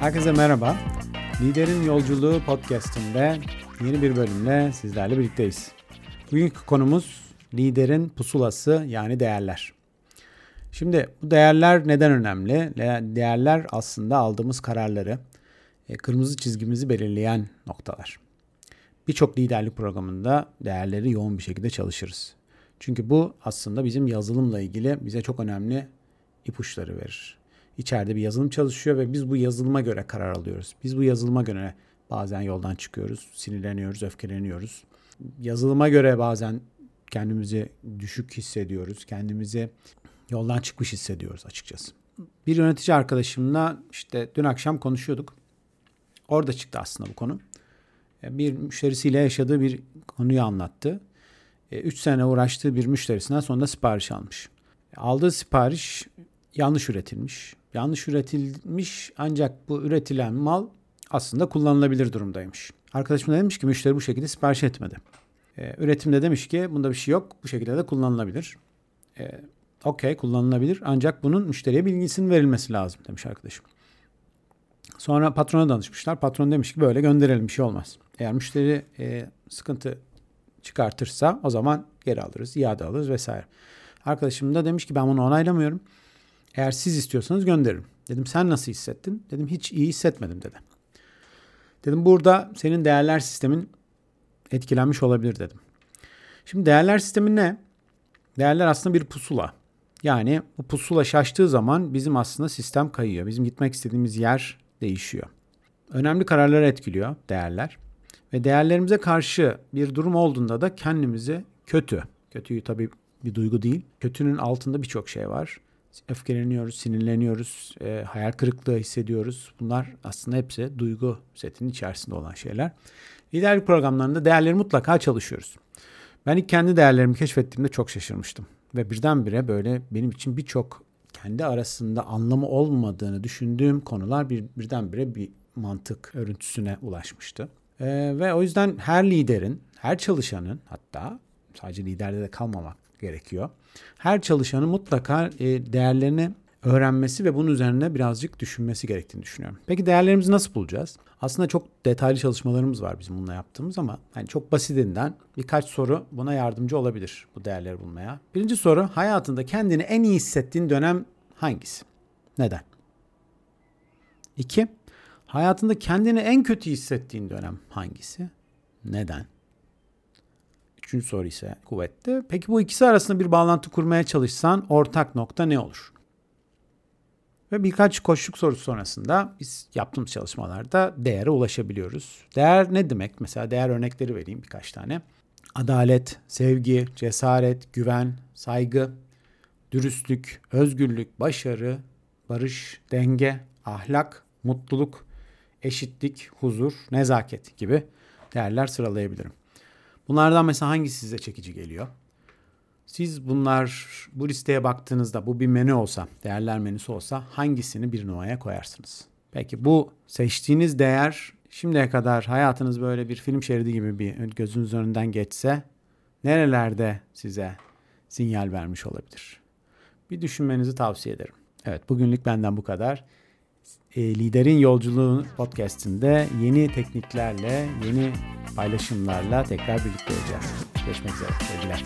Herkese merhaba. Liderin Yolculuğu podcastinde yeni bir bölümle sizlerle birlikteyiz. Bugünkü konumuz liderin pusulası yani değerler. Şimdi bu değerler neden önemli? Değerler aslında aldığımız kararları, e, kırmızı çizgimizi belirleyen noktalar. Birçok liderlik programında değerleri yoğun bir şekilde çalışırız. Çünkü bu aslında bizim yazılımla ilgili bize çok önemli ipuçları verir. İçeride bir yazılım çalışıyor ve biz bu yazılıma göre karar alıyoruz. Biz bu yazılıma göre bazen yoldan çıkıyoruz, sinirleniyoruz, öfkeleniyoruz. Yazılıma göre bazen kendimizi düşük hissediyoruz, kendimizi yoldan çıkmış hissediyoruz açıkçası. Bir yönetici arkadaşımla işte dün akşam konuşuyorduk. Orada çıktı aslında bu konu. E, bir müşterisiyle yaşadığı bir konuyu anlattı. 3 e, sene uğraştığı bir müşterisinden sonunda sipariş almış. Aldığı sipariş yanlış üretilmiş. Yanlış üretilmiş ancak bu üretilen mal aslında kullanılabilir durumdaymış. Arkadaşım da demiş ki müşteri bu şekilde sipariş etmedi. Ee, üretimde demiş ki bunda bir şey yok bu şekilde de kullanılabilir. Ee, Okey kullanılabilir ancak bunun müşteriye bilgisinin verilmesi lazım demiş arkadaşım. Sonra patrona danışmışlar. Patron demiş ki böyle gönderelim bir şey olmaz. Eğer müşteri e, sıkıntı çıkartırsa o zaman geri alırız, iade alırız vesaire. Arkadaşım da demiş ki ben bunu onaylamıyorum. Eğer siz istiyorsanız gönderirim. Dedim sen nasıl hissettin? Dedim hiç iyi hissetmedim dedi. Dedim burada senin değerler sistemin etkilenmiş olabilir dedim. Şimdi değerler sistemi ne? Değerler aslında bir pusula. Yani bu pusula şaştığı zaman bizim aslında sistem kayıyor. Bizim gitmek istediğimiz yer değişiyor. Önemli kararları etkiliyor değerler. Ve değerlerimize karşı bir durum olduğunda da kendimizi kötü, kötüyü tabii bir duygu değil, kötünün altında birçok şey var. Öfkeleniyoruz, sinirleniyoruz, e, hayal kırıklığı hissediyoruz. Bunlar aslında hepsi duygu setinin içerisinde olan şeyler. Liderlik programlarında değerleri mutlaka çalışıyoruz. Ben ilk kendi değerlerimi keşfettiğimde çok şaşırmıştım. Ve birdenbire böyle benim için birçok kendi arasında anlamı olmadığını düşündüğüm konular bir, birdenbire bir mantık örüntüsüne ulaşmıştı. Ee, ve o yüzden her liderin, her çalışanın hatta sadece liderde de kalmamak gerekiyor. Her çalışanın mutlaka e, değerlerini öğrenmesi ve bunun üzerine birazcık düşünmesi gerektiğini düşünüyorum. Peki değerlerimizi nasıl bulacağız? Aslında çok detaylı çalışmalarımız var bizim bununla yaptığımız ama yani çok basitinden birkaç soru buna yardımcı olabilir bu değerleri bulmaya. Birinci soru hayatında kendini en iyi hissettiğin dönem hangisi? Neden? İki, hayatında kendini en kötü hissettiğin dönem hangisi? Neden? Üçüncü soru ise kuvvetli. Peki bu ikisi arasında bir bağlantı kurmaya çalışsan ortak nokta ne olur? Ve birkaç koşluk sorusu sonrasında biz yaptığımız çalışmalarda değere ulaşabiliyoruz. Değer ne demek? Mesela değer örnekleri vereyim birkaç tane. Adalet, sevgi, cesaret, güven, saygı, dürüstlük, özgürlük, başarı, barış, denge, ahlak, mutluluk, eşitlik, huzur, nezaket gibi değerler sıralayabilirim. Bunlardan mesela hangisi size çekici geliyor? Siz bunlar bu listeye baktığınızda bu bir menü olsa, değerler menüsü olsa hangisini bir numaraya koyarsınız? Peki bu seçtiğiniz değer şimdiye kadar hayatınız böyle bir film şeridi gibi bir gözünüz önünden geçse nerelerde size sinyal vermiş olabilir? Bir düşünmenizi tavsiye ederim. Evet bugünlük benden bu kadar. E, Liderin Yolculuğu podcastinde yeni tekniklerle, yeni paylaşımlarla tekrar birlikte olacağız. Görüşmek üzere. Sevgiler.